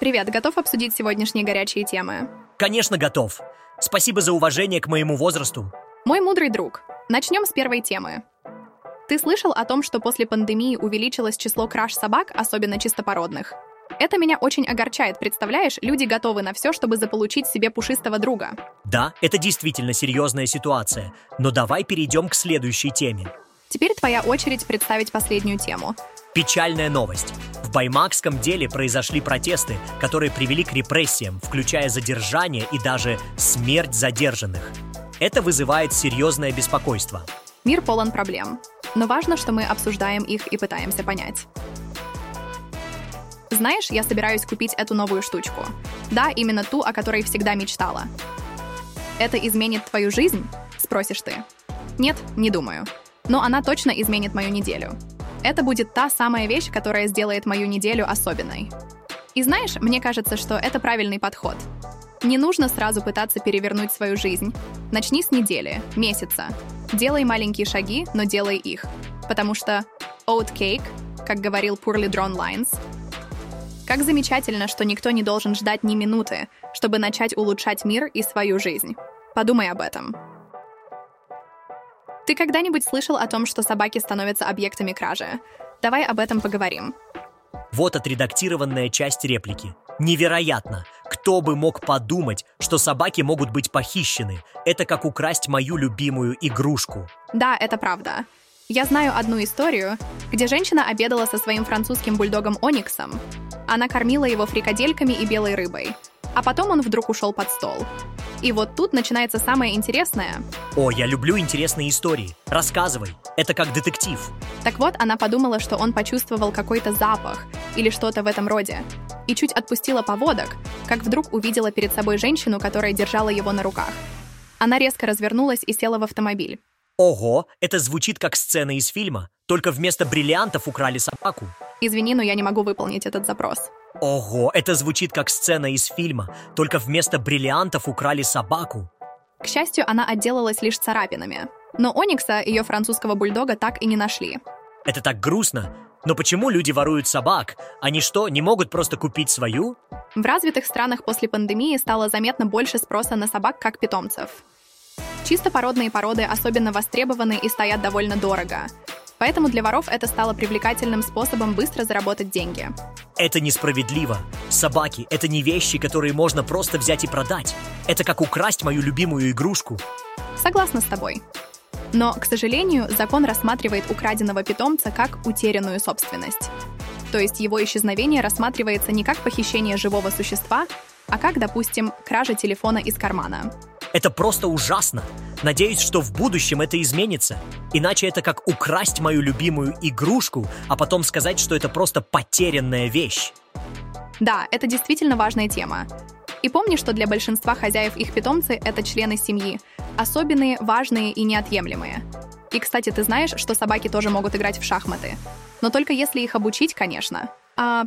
Привет, готов обсудить сегодняшние горячие темы? Конечно, готов. Спасибо за уважение к моему возрасту. Мой мудрый друг. Начнем с первой темы. Ты слышал о том, что после пандемии увеличилось число краш-собак, особенно чистопородных? Это меня очень огорчает, представляешь? Люди готовы на все, чтобы заполучить себе пушистого друга. Да, это действительно серьезная ситуация, но давай перейдем к следующей теме. Теперь твоя очередь представить последнюю тему. Печальная новость. В Баймакском деле произошли протесты, которые привели к репрессиям, включая задержание и даже смерть задержанных. Это вызывает серьезное беспокойство. Мир полон проблем, но важно, что мы обсуждаем их и пытаемся понять. Знаешь, я собираюсь купить эту новую штучку. Да, именно ту, о которой всегда мечтала. Это изменит твою жизнь? Спросишь ты. Нет, не думаю. Но она точно изменит мою неделю. Это будет та самая вещь, которая сделает мою неделю особенной. И знаешь, мне кажется, что это правильный подход. Не нужно сразу пытаться перевернуть свою жизнь. Начни с недели, месяца. Делай маленькие шаги, но делай их. Потому что oat cake, как говорил Poorly Drawn Lines, как замечательно, что никто не должен ждать ни минуты, чтобы начать улучшать мир и свою жизнь. Подумай об этом. Ты когда-нибудь слышал о том, что собаки становятся объектами кражи? Давай об этом поговорим. Вот отредактированная часть реплики. Невероятно! Кто бы мог подумать, что собаки могут быть похищены? Это как украсть мою любимую игрушку. Да, это правда. Я знаю одну историю, где женщина обедала со своим французским бульдогом Ониксом. Она кормила его фрикадельками и белой рыбой. А потом он вдруг ушел под стол. И вот тут начинается самое интересное. О, я люблю интересные истории. Рассказывай. Это как детектив. Так вот, она подумала, что он почувствовал какой-то запах или что-то в этом роде. И чуть отпустила поводок, как вдруг увидела перед собой женщину, которая держала его на руках. Она резко развернулась и села в автомобиль. Ого, это звучит как сцена из фильма. Только вместо бриллиантов украли собаку. Извини, но я не могу выполнить этот запрос. Ого, это звучит как сцена из фильма. Только вместо бриллиантов украли собаку. К счастью, она отделалась лишь царапинами. Но Оникса, ее французского бульдога, так и не нашли. Это так грустно. Но почему люди воруют собак? Они что, не могут просто купить свою? В развитых странах после пандемии стало заметно больше спроса на собак как питомцев. Чистопородные породы особенно востребованы и стоят довольно дорого. Поэтому для воров это стало привлекательным способом быстро заработать деньги. Это несправедливо. Собаки — это не вещи, которые можно просто взять и продать. Это как украсть мою любимую игрушку. Согласна с тобой. Но, к сожалению, закон рассматривает украденного питомца как утерянную собственность. То есть его исчезновение рассматривается не как похищение живого существа, а как, допустим, кража телефона из кармана. Это просто ужасно. Надеюсь, что в будущем это изменится. Иначе это как украсть мою любимую игрушку, а потом сказать, что это просто потерянная вещь. Да, это действительно важная тема. И помни, что для большинства хозяев их питомцы это члены семьи, особенные, важные и неотъемлемые. И, кстати, ты знаешь, что собаки тоже могут играть в шахматы. Но только если их обучить, конечно. А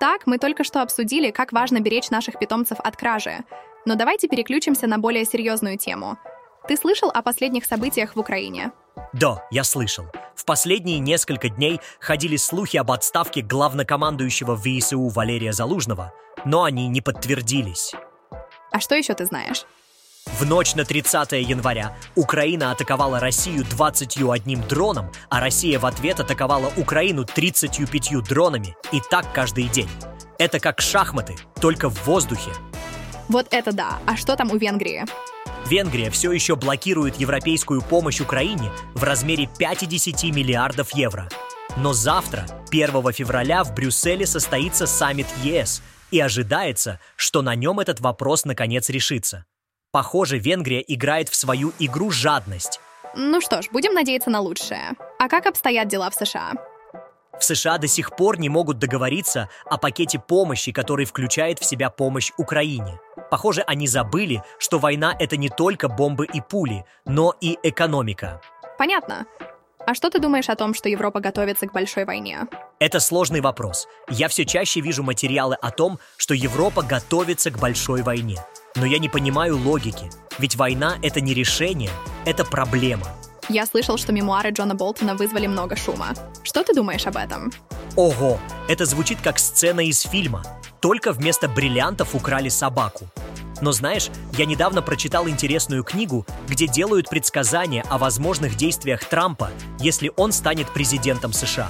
так, мы только что обсудили, как важно беречь наших питомцев от кражи. Но давайте переключимся на более серьезную тему. Ты слышал о последних событиях в Украине? Да, я слышал. В последние несколько дней ходили слухи об отставке главнокомандующего ВСУ Валерия Залужного, но они не подтвердились. А что еще ты знаешь? В ночь на 30 января Украина атаковала Россию 21 дроном, а Россия в ответ атаковала Украину 35 дронами. И так каждый день. Это как шахматы, только в воздухе. Вот это да. А что там у Венгрии? Венгрия все еще блокирует европейскую помощь Украине в размере 50 миллиардов евро. Но завтра, 1 февраля, в Брюсселе состоится саммит ЕС, и ожидается, что на нем этот вопрос наконец решится. Похоже, Венгрия играет в свою игру жадность. Ну что ж, будем надеяться на лучшее. А как обстоят дела в США? В США до сих пор не могут договориться о пакете помощи, который включает в себя помощь Украине. Похоже, они забыли, что война — это не только бомбы и пули, но и экономика. Понятно. А что ты думаешь о том, что Европа готовится к большой войне? Это сложный вопрос. Я все чаще вижу материалы о том, что Европа готовится к большой войне. Но я не понимаю логики, ведь война — это не решение, это проблема. Я слышал, что мемуары Джона Болтона вызвали много шума. Что ты думаешь об этом? Ого, это звучит как сцена из фильма. Только вместо бриллиантов украли собаку. Но знаешь, я недавно прочитал интересную книгу, где делают предсказания о возможных действиях Трампа, если он станет президентом США.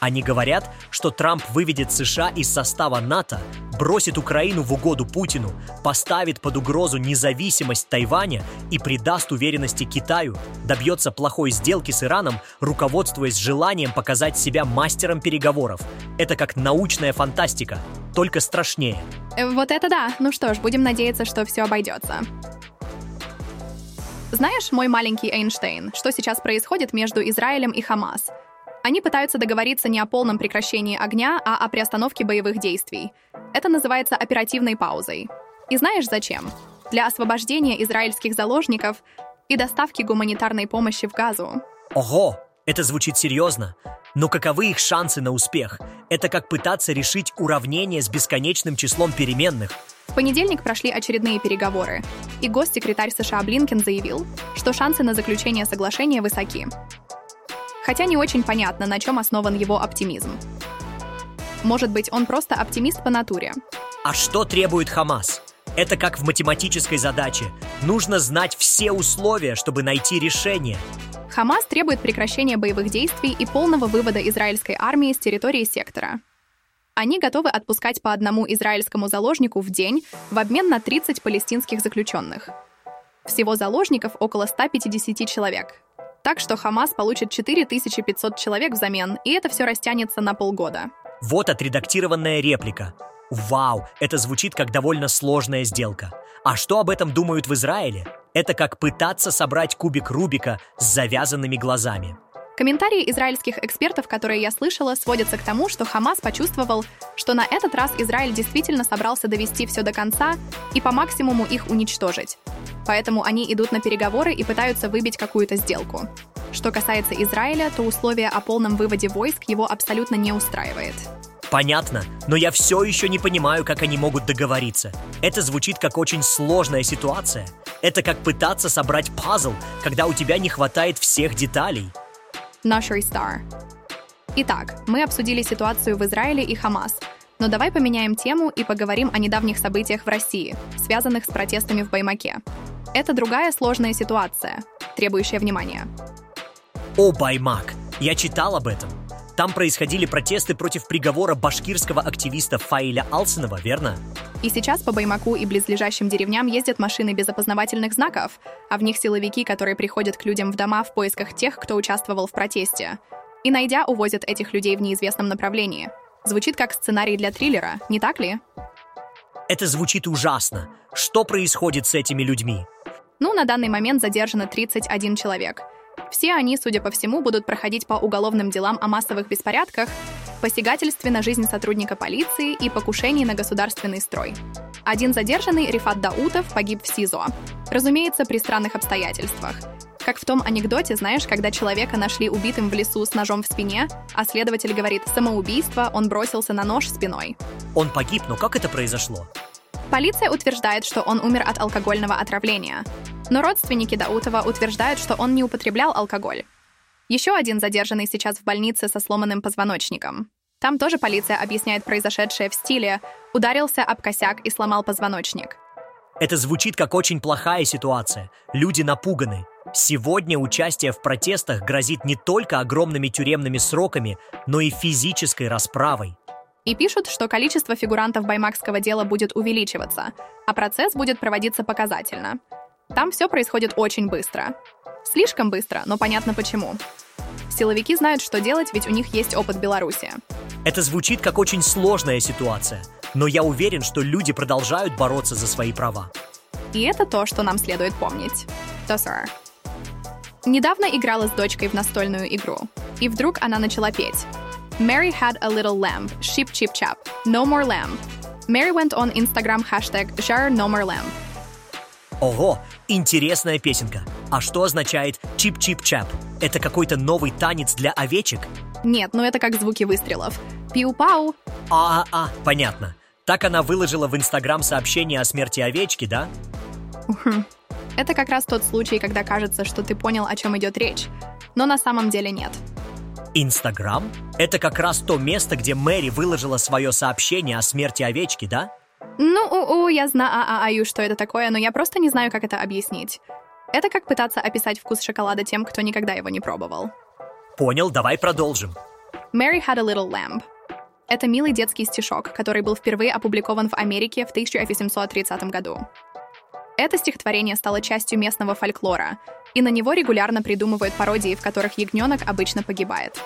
Они говорят, что Трамп выведет США из состава НАТО, бросит Украину в угоду Путину, поставит под угрозу независимость Тайваня и придаст уверенности Китаю, добьется плохой сделки с Ираном, руководствуясь желанием показать себя мастером переговоров. Это как научная фантастика, только страшнее. Э, Вот это да. Ну что ж, будем надеяться, что все обойдется. Знаешь, мой маленький Эйнштейн, что сейчас происходит между Израилем и Хамас? Они пытаются договориться не о полном прекращении огня, а о приостановке боевых действий. Это называется оперативной паузой. И знаешь зачем? Для освобождения израильских заложников и доставки гуманитарной помощи в Газу. Ого, это звучит серьезно. Но каковы их шансы на успех? Это как пытаться решить уравнение с бесконечным числом переменных. В понедельник прошли очередные переговоры, и госсекретарь США Блинкен заявил, что шансы на заключение соглашения высоки. Хотя не очень понятно, на чем основан его оптимизм. Может быть, он просто оптимист по натуре. А что требует Хамас? Это как в математической задаче. Нужно знать все условия, чтобы найти решение. Хамас требует прекращения боевых действий и полного вывода израильской армии с территории сектора. Они готовы отпускать по одному израильскому заложнику в день в обмен на 30 палестинских заключенных. Всего заложников около 150 человек. Так что Хамас получит 4500 человек взамен, и это все растянется на полгода. Вот отредактированная реплика. Вау, это звучит как довольно сложная сделка. А что об этом думают в Израиле? Это как пытаться собрать кубик Рубика с завязанными глазами. Комментарии израильских экспертов, которые я слышала, сводятся к тому, что Хамас почувствовал, что на этот раз Израиль действительно собрался довести все до конца и по максимуму их уничтожить. Поэтому они идут на переговоры и пытаются выбить какую-то сделку. Что касается Израиля, то условие о полном выводе войск его абсолютно не устраивает. Понятно, но я все еще не понимаю, как они могут договориться. Это звучит как очень сложная ситуация. Это как пытаться собрать пазл, когда у тебя не хватает всех деталей. Nursery Star. Итак, мы обсудили ситуацию в Израиле и Хамас. Но давай поменяем тему и поговорим о недавних событиях в России, связанных с протестами в Баймаке. Это другая сложная ситуация, требующая внимания. О, Баймак! Я читал об этом. Там происходили протесты против приговора башкирского активиста Фаиля Алсенова, верно? И сейчас по Баймаку и близлежащим деревням ездят машины без опознавательных знаков, а в них силовики, которые приходят к людям в дома в поисках тех, кто участвовал в протесте. И найдя, увозят этих людей в неизвестном направлении. Звучит как сценарий для триллера, не так ли? Это звучит ужасно. Что происходит с этими людьми? Ну, на данный момент задержано 31 человек. Все они, судя по всему, будут проходить по уголовным делам о массовых беспорядках, посягательстве на жизнь сотрудника полиции и покушении на государственный строй. Один задержанный, Рифат Даутов, погиб в СИЗО. Разумеется, при странных обстоятельствах. Как в том анекдоте, знаешь, когда человека нашли убитым в лесу с ножом в спине, а следователь говорит «самоубийство, он бросился на нож спиной». Он погиб, но как это произошло? Полиция утверждает, что он умер от алкогольного отравления. Но родственники Даутова утверждают, что он не употреблял алкоголь. Еще один задержанный сейчас в больнице со сломанным позвоночником. Там тоже полиция объясняет произошедшее в стиле «ударился об косяк и сломал позвоночник». Это звучит как очень плохая ситуация. Люди напуганы. Сегодня участие в протестах грозит не только огромными тюремными сроками, но и физической расправой. И пишут, что количество фигурантов баймакского дела будет увеличиваться, а процесс будет проводиться показательно. Там все происходит очень быстро. Слишком быстро, но понятно почему. Силовики знают, что делать, ведь у них есть опыт Беларуси. Это звучит как очень сложная ситуация, но я уверен, что люди продолжают бороться за свои права. И это то, что нам следует помнить. Да, сэр. Недавно играла с дочкой в настольную игру, и вдруг она начала петь. Mary had a little lamb, sheep chip chap, no more lamb. Mary went on Instagram hashtag share no more lamb. Ого, интересная песенка. А что означает чип-чип-чап? Это какой-то новый танец для овечек? Нет, ну это как звуки выстрелов. Пиу-пау. А-а-а, понятно. Так она выложила в Инстаграм сообщение о смерти овечки, да? Это как раз тот случай, когда кажется, что ты понял, о чем идет речь. Но на самом деле нет. Инстаграм? Это как раз то место, где Мэри выложила свое сообщение о смерти овечки, да? Ну, у, у я знаю, а, а, аю, что это такое, но я просто не знаю, как это объяснить. Это как пытаться описать вкус шоколада тем, кто никогда его не пробовал. Понял, давай продолжим. Mary had a little lamb. Это милый детский стишок, который был впервые опубликован в Америке в 1830 году. Это стихотворение стало частью местного фольклора, и на него регулярно придумывают пародии, в которых ягненок обычно погибает.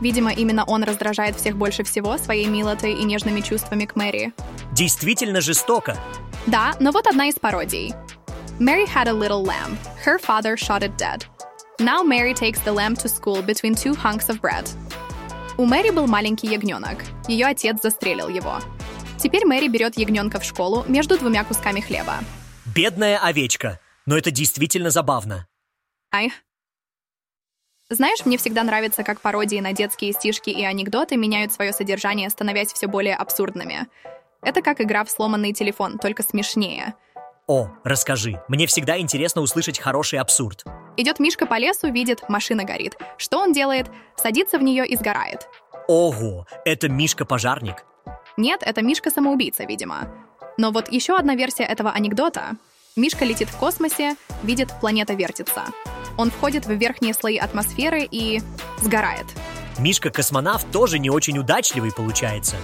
Видимо, именно он раздражает всех больше всего своей милотой и нежными чувствами к Мэри. Действительно жестоко. Да, но вот одна из пародий. Mary had a little lamb. Her father shot it dead. Now Mary takes the lamb to school between two hunks of bread. У Мэри был маленький ягненок. Ее отец застрелил его. Теперь Мэри берет ягненка в школу между двумя кусками хлеба. Бедная овечка. Но это действительно забавно. Ай. Знаешь, мне всегда нравится, как пародии на детские стишки и анекдоты меняют свое содержание, становясь все более абсурдными. Это как игра в сломанный телефон, только смешнее. О, расскажи. Мне всегда интересно услышать хороший абсурд. Идет Мишка по лесу, видит, машина горит. Что он делает? Садится в нее и сгорает. Ого, это Мишка-пожарник. Нет, это Мишка-самоубийца, видимо. Но вот еще одна версия этого анекдота. Мишка летит в космосе, видит, планета вертится. Он входит в верхние слои атмосферы и сгорает. Мишка-космонавт тоже не очень удачливый получается.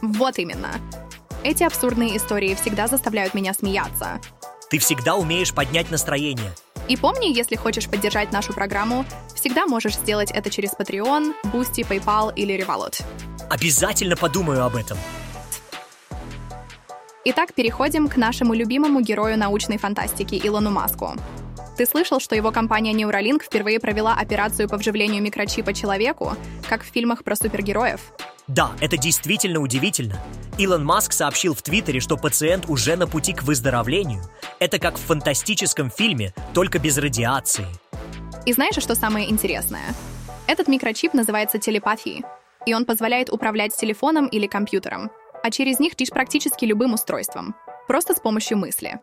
Вот именно. Эти абсурдные истории всегда заставляют меня смеяться. Ты всегда умеешь поднять настроение. И помни, если хочешь поддержать нашу программу, всегда можешь сделать это через Patreon, Boosty, PayPal или Revolut. Обязательно подумаю об этом. Итак, переходим к нашему любимому герою научной фантастики Илону Маску. Ты слышал, что его компания Neuralink впервые провела операцию по вживлению микрочипа человеку, как в фильмах про супергероев? Да, это действительно удивительно. Илон Маск сообщил в Твиттере, что пациент уже на пути к выздоровлению. Это как в фантастическом фильме, только без радиации. И знаешь, что самое интересное? Этот микрочип называется телепатией, и он позволяет управлять телефоном или компьютером, а через них лишь практически любым устройством, просто с помощью мысли.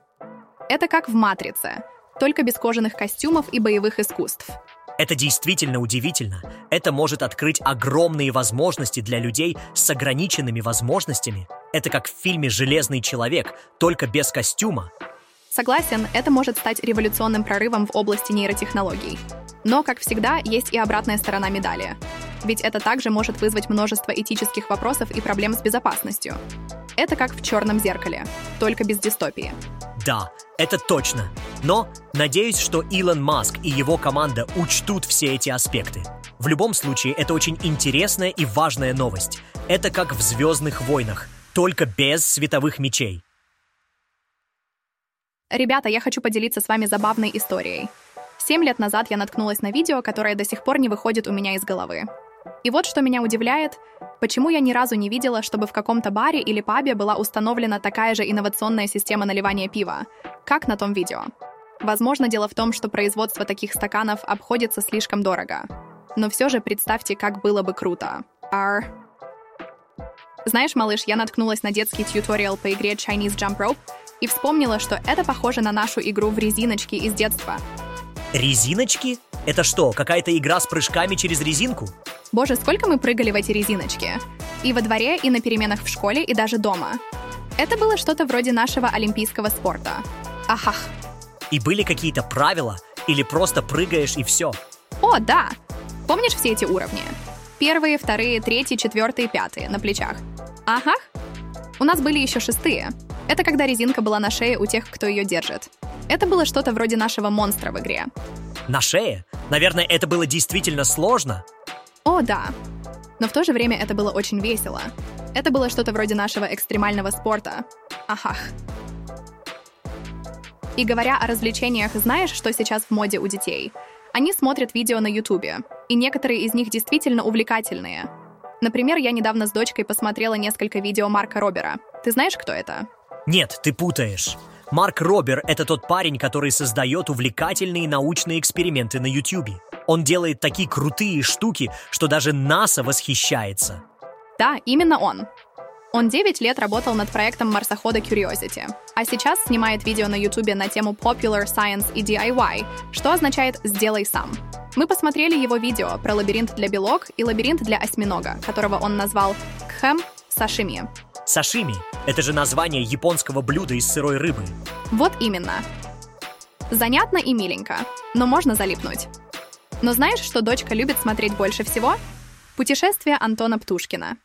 Это как в «Матрице», только без кожаных костюмов и боевых искусств. Это действительно удивительно. Это может открыть огромные возможности для людей с ограниченными возможностями. Это как в фильме «Железный человек», только без костюма. Согласен, это может стать революционным прорывом в области нейротехнологий. Но, как всегда, есть и обратная сторона медали. Ведь это также может вызвать множество этических вопросов и проблем с безопасностью. Это как в черном зеркале, только без дистопии. Да, это точно. Но надеюсь, что Илон Маск и его команда учтут все эти аспекты. В любом случае, это очень интересная и важная новость. Это как в «Звездных войнах», только без световых мечей. Ребята, я хочу поделиться с вами забавной историей. Семь лет назад я наткнулась на видео, которое до сих пор не выходит у меня из головы. И вот что меня удивляет, почему я ни разу не видела, чтобы в каком-то баре или пабе была установлена такая же инновационная система наливания пива, как на том видео. Возможно, дело в том, что производство таких стаканов обходится слишком дорого. Но все же представьте, как было бы круто. R. Знаешь, малыш, я наткнулась на детский тьюториал по игре Chinese Jump Rope и вспомнила, что это похоже на нашу игру в резиночки из детства. Резиночки? Это что, какая-то игра с прыжками через резинку? Боже, сколько мы прыгали в эти резиночки. И во дворе, и на переменах в школе, и даже дома. Это было что-то вроде нашего олимпийского спорта. Ахах. И были какие-то правила? Или просто прыгаешь и все? О, да! Помнишь все эти уровни? Первые, вторые, третьи, четвертые, пятые на плечах. Ага. У нас были еще шестые. Это когда резинка была на шее у тех, кто ее держит. Это было что-то вроде нашего монстра в игре. На шее? Наверное, это было действительно сложно. О, да. Но в то же время это было очень весело. Это было что-то вроде нашего экстремального спорта. Ахах. И говоря о развлечениях, знаешь, что сейчас в моде у детей? Они смотрят видео на Ютубе, и некоторые из них действительно увлекательные. Например, я недавно с дочкой посмотрела несколько видео Марка Робера. Ты знаешь, кто это? Нет, ты путаешь. Марк Робер — это тот парень, который создает увлекательные научные эксперименты на Ютубе. Он делает такие крутые штуки, что даже НАСА восхищается. Да, именно он. Он 9 лет работал над проектом марсохода Curiosity, а сейчас снимает видео на YouTube на тему Popular Science и DIY, что означает «сделай сам». Мы посмотрели его видео про лабиринт для белок и лабиринт для осьминога, которого он назвал «Кхэм Сашими». Сашими – это же название японского блюда из сырой рыбы. Вот именно. Занятно и миленько, но можно залипнуть. Но знаешь, что дочка любит смотреть больше всего? Путешествие Антона Птушкина.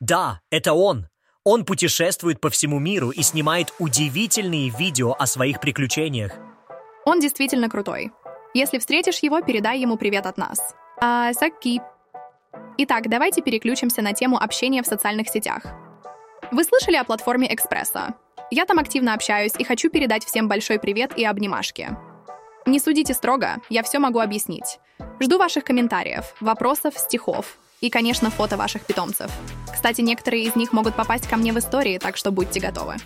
Да, это он. Он путешествует по всему миру и снимает удивительные видео о своих приключениях. Он действительно крутой. Если встретишь его, передай ему привет от нас. А, Саки. Итак, давайте переключимся на тему общения в социальных сетях. Вы слышали о платформе Экспресса? Я там активно общаюсь и хочу передать всем большой привет и обнимашки. Не судите строго, я все могу объяснить. Жду ваших комментариев, вопросов, стихов и, конечно, фото ваших питомцев. Кстати, некоторые из них могут попасть ко мне в истории, так что будьте готовы.